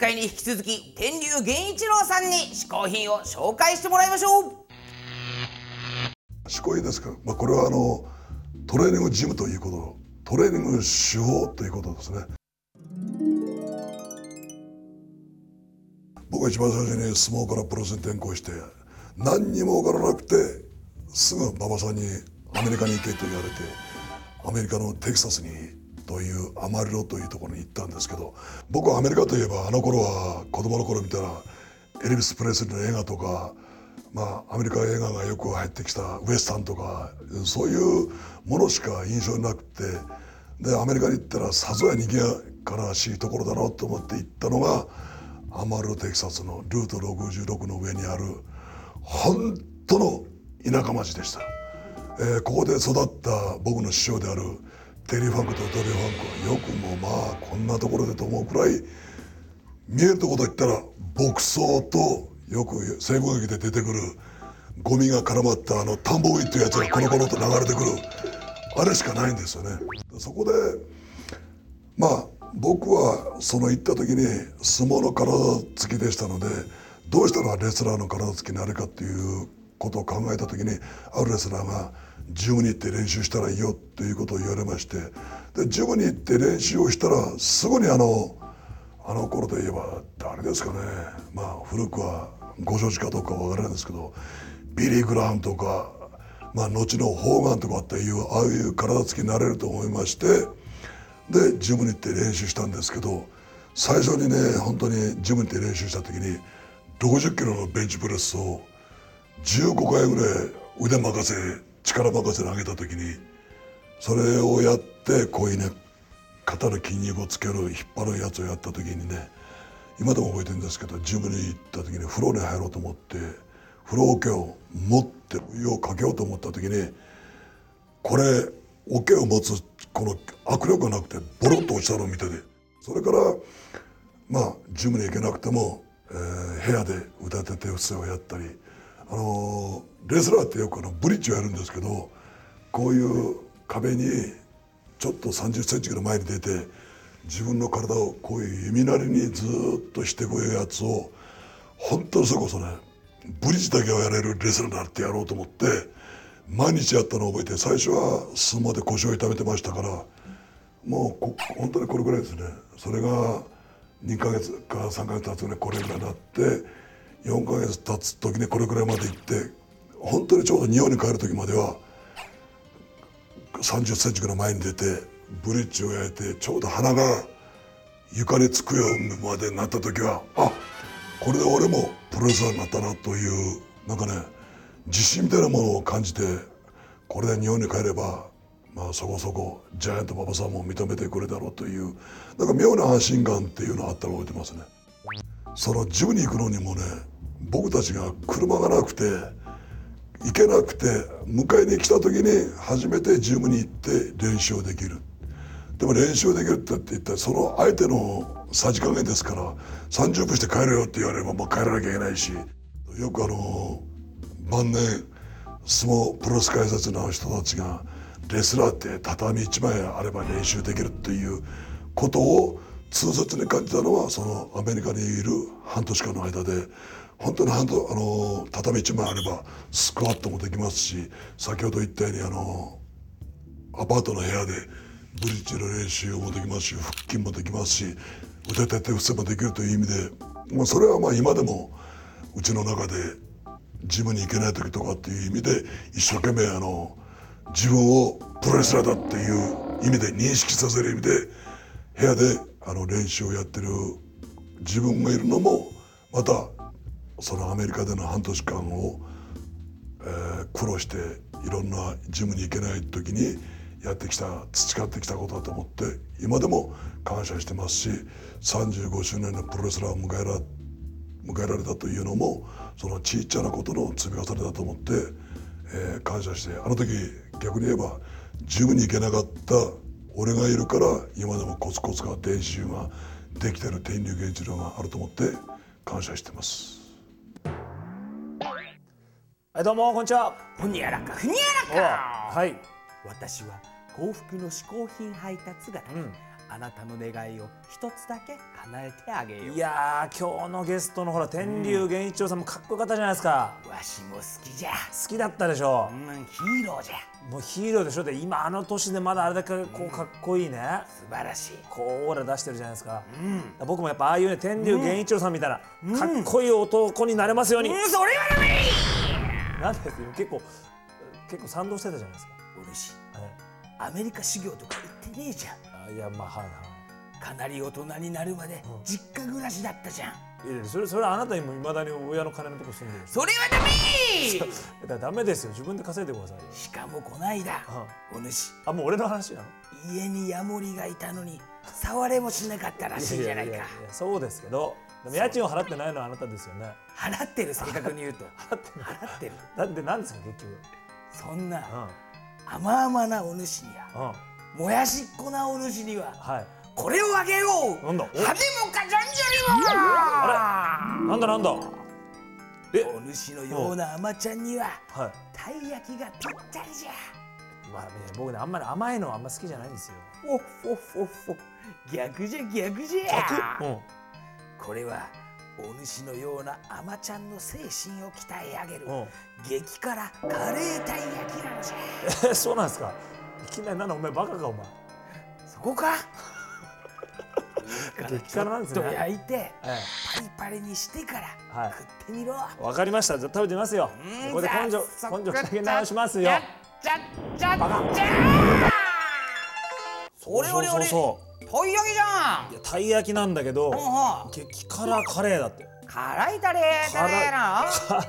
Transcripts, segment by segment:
回に引き続き天竜源一郎さんに嗜好品を紹介してもらいましょう。嗜好品ですか、まあ、これはあのトレーニングジムということトレーニング手法ということですね。僕は一番最初に相撲からプロレスに転向して何にも分からなくてすぐ馬場さんにアメリカに行けと言われてアメリカのテキサスにというアマリロというところに行ったんですけど僕はアメリカといえばあの頃は子供の頃見たらエリビス・プレスリーの映画とかまあアメリカ映画がよく入ってきたウエスタンとかそういうものしか印象になくてでアメリカに行ったらさぞやにぎやからしいところだろうと思って行ったのがアマリロテキサスのルート66の上にある本当の田舎町でした。えー、ここで育った僕の師匠であるテリ・ファンクとドリ・ファンクはよくもまあこんなところでと思うくらい見えるところといったら牧草とよく西部劇で出てくるゴミが絡まったあの田んぼウィっていうやつがコロコロと流れてくるあれしかないんですよね。そこでまあ僕はその行った時に相撲の体つきでしたのでどうしたらレスラーの体つきになるかっていうことを考えた時にあるレスラーがジムに行って練習したらいいよということを言われましてでジムに行って練習をしたらすぐにあのあの頃で言えば誰ですかね。まあ古くはご承知かどうかわからないんですけどビリー・グラハムとか、まあ、後のホーガンとかっていうああいう体つきになれると思いましてでジムに行って練習したんですけど最初にね本当にジムに行って練習した時に60キロのベンチプレスを15回ぐらい腕任せ力任せで上げた時にそれをやってこういうね肩の筋肉をつける引っ張るやつをやった時にね今でも覚えてるんですけどジムに行った時に風呂に入ろうと思って風呂桶を持って湯をかけようと思った時にこれ桶を持つこの握力がなくてボロッと落ちたのを見ててそれからまあジムに行けなくても、えー、部屋で腕立て伏せをやったりあのレスラーってよくあのブリッジをやるんですけどこういう壁にちょっと30センチぐらい前に出て自分の体をこういう弓なりにずっとしてこういうやつを本当にそれこそねブリッジだけをやれるレスラーになってやろうと思って毎日やったのを覚えて最初は相撲で腰を痛めてましたからもうこ本当にこれぐらいですねそれが2ヶ月か3ヶ月経つとねこれぐらいになって。4ヶ月経つ時にこれくらいまで行って本当にちょうど日本に帰る時までは3 0センチぐらい前に出てブリッジを焼いてちょうど鼻が床につくようまでなった時はあこれで俺もプロレスラーになったなというなんかね自信みたいなものを感じてこれで日本に帰ればまあそこそこジャイアント馬場さんも認めてくれたろうというなんか妙な安心感っていうのがあったのを覚えてますね。そのジムに行くのにもね僕たちが車がなくて行けなくて迎えに来た時に初めてジムに行って練習できる。でも練習できるって言ったらその相手のさじ加減ですから30分して帰れよって言われれば、まあ、帰らなきゃいけないしよくあの晩年相撲プロレス解説の人たちがレスラーって畳1枚あれば練習できるっていうことを痛切に感じたのはそのアメリカにいる半年間の間で本当に半あの畳1枚あればスクワットもできますし先ほど言ったようにあのアパートの部屋でブリッジの練習もできますし腹筋もできますし腕立て伏せもできるという意味で、まあ、それはまあ今でもうちの中でジムに行けない時とかっていう意味で一生懸命あの自分をプロレスラーだっていう意味で認識させる意味で部屋であの練習をやってる自分がいるのもまたそのアメリカでの半年間を、えー、苦労していろんなジムに行けない時にやってきた培ってきたことだと思って今でも感謝してますし35周年のプロレスラーを迎えら迎えられたというのもそのちっちゃなことの積み重ねだと思って、えー、感謝してあの時逆に言えばジムに行けなかった俺がいるから今でもコツコツが練習ができてる天竜源一郎があると思って感謝してます。はいどうもこんにちは。ほにゃらか。ふにゃらか。はい。私は幸福の嗜好品配達係、うん、あなたの願いを一つだけ叶えてあげよう。いやー今日のゲストのほら天竜源一郎さんもかっこよかったじゃないですか。わしも好きじゃ。好きだったでしょ。うんヒーローじゃ。もうヒーローでしょ。って今あの年でまだあれだけこうかっこいいね。素晴らしい。こうオーラ出してるじゃないですか,、僕もやっぱああいうね天竜源一郎さんみたいな、かっこいい男になれますように、うんそれはダメなんで結構結構賛同してたじゃないですか、お主はい。アメリカ修行とか行ってねえじゃん。あいやまあはいはい。かなり大人になるまで実家暮らしだったじゃん。いやいやそれそれはあなたにもいまだに親の金のとこ住んでる。しそれはダメ！だからダメですよ。自分で稼いでくださいよ。しかもこないだお主。あもう俺の話なの？家にヤモリがいたのに触れもしなかったらしいじゃないか。やややそうですけどでも家賃を払ってないのはあなたですよね。払ってる正確に言うと。払ってない払ってる。だって何ですか結局。そんなうん。甘々なお主には。うんもやしっこなお主にははい。これをあげよう。なんだ？お派手もかじゃんじゃりも。なんだなんだ？え？お主のような甘ちゃんにははい。たい焼きがぴったりじゃ。まあね僕ねあんまり甘いのはあんま好きじゃないんですよ。おっほっほっほ。逆じゃ逆じゃ。うん。これはお主のような甘ちゃんの精神を鍛え上げるうん。激辛カレーたい焼きなのじゃ。え そうなんですかいきなりなんだお前バカかお前。そこか？激辛なんですね。焼いて？えパリパリにしてからはい。食ってみろ、えわかりました。じゃあ食べてみますよ。うんここで根性根性かけ直しますよ。じゃじゃじゃじゃおれそうそうたい焼きじゃん。いやたい焼きなんだけど激辛カレーだって。辛いタレタレな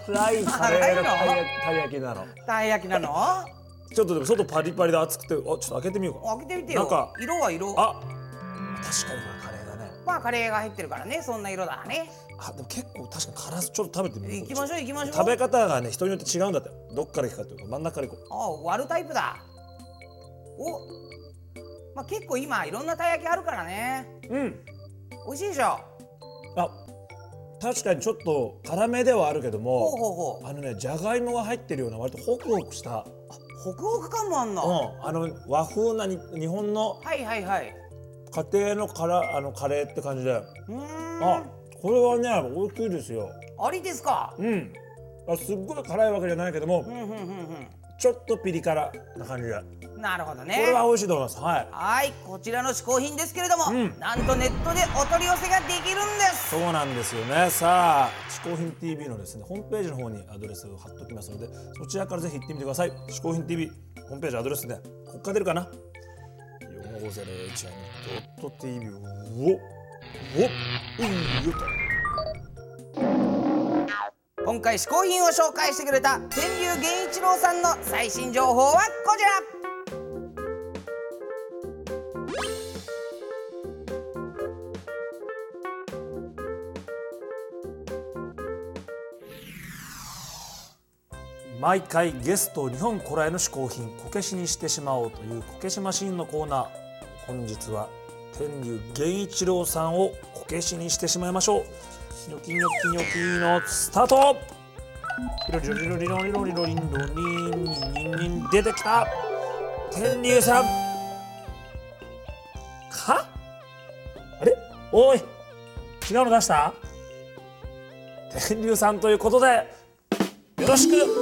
辛いカレーの辛いの？たい焼きなのの。たい焼きなの？ちょっとでも外パリパリで熱くてあちょっと開けてみようか。開けてみてよ。なんか色は色。あ確かにこれカレーだね。まあカレーが入ってるからね。そんな色だね。あでも結構確かに辛さちょっと食べてみよう行きましょう行きましょう。食べ方がね人によって違うんだって。どっから行くかっていうと真ん中から行こあ割るタイプだ。お。まあ結構今いろんなたい焼きあるからね。ううん。美味しいでしょ？あ確かにちょっと辛めではあるけどもあのねじゃがいもが入ってるような割とホクホクしたホクホク感もあんの、うん。あの和風なに日本のはいはいはい。家庭のからあのカレーって感じでうーん。あこれはね美味しいですよ。ありですか？うん。あすっごい辛いわけじゃないけどもうんうんうんちょっとピリ辛な感じでうんなるほどこれはね美味しいと思います。はい。はいこちらの嗜好品ですけれども、ん。なんとネットでお取り寄せができるんです。そうなんですよね。さあ「嗜好品 TV」のですねホームページの方にアドレスを貼っておきますのでそちらからぜひ行ってみてください「嗜好品 TV」ホームページアドレスね。こっから出るかな？4001.tv うおっおよっと。今回嗜好品を紹介してくれた天竜源一郎さんの最新情報はこちら毎回ゲストを日本古来の嗜好品こけしにしてしまおうというこけしマシンのコーナー。本日は天竜源一郎さんをこけしにしてしまいましょう。ニョキニョキニョキのスタート。リロリロリロリロリロリロリンロリンニンニンニン出てきた天竜さんかあれおい違うの出した天竜さんということでよろしく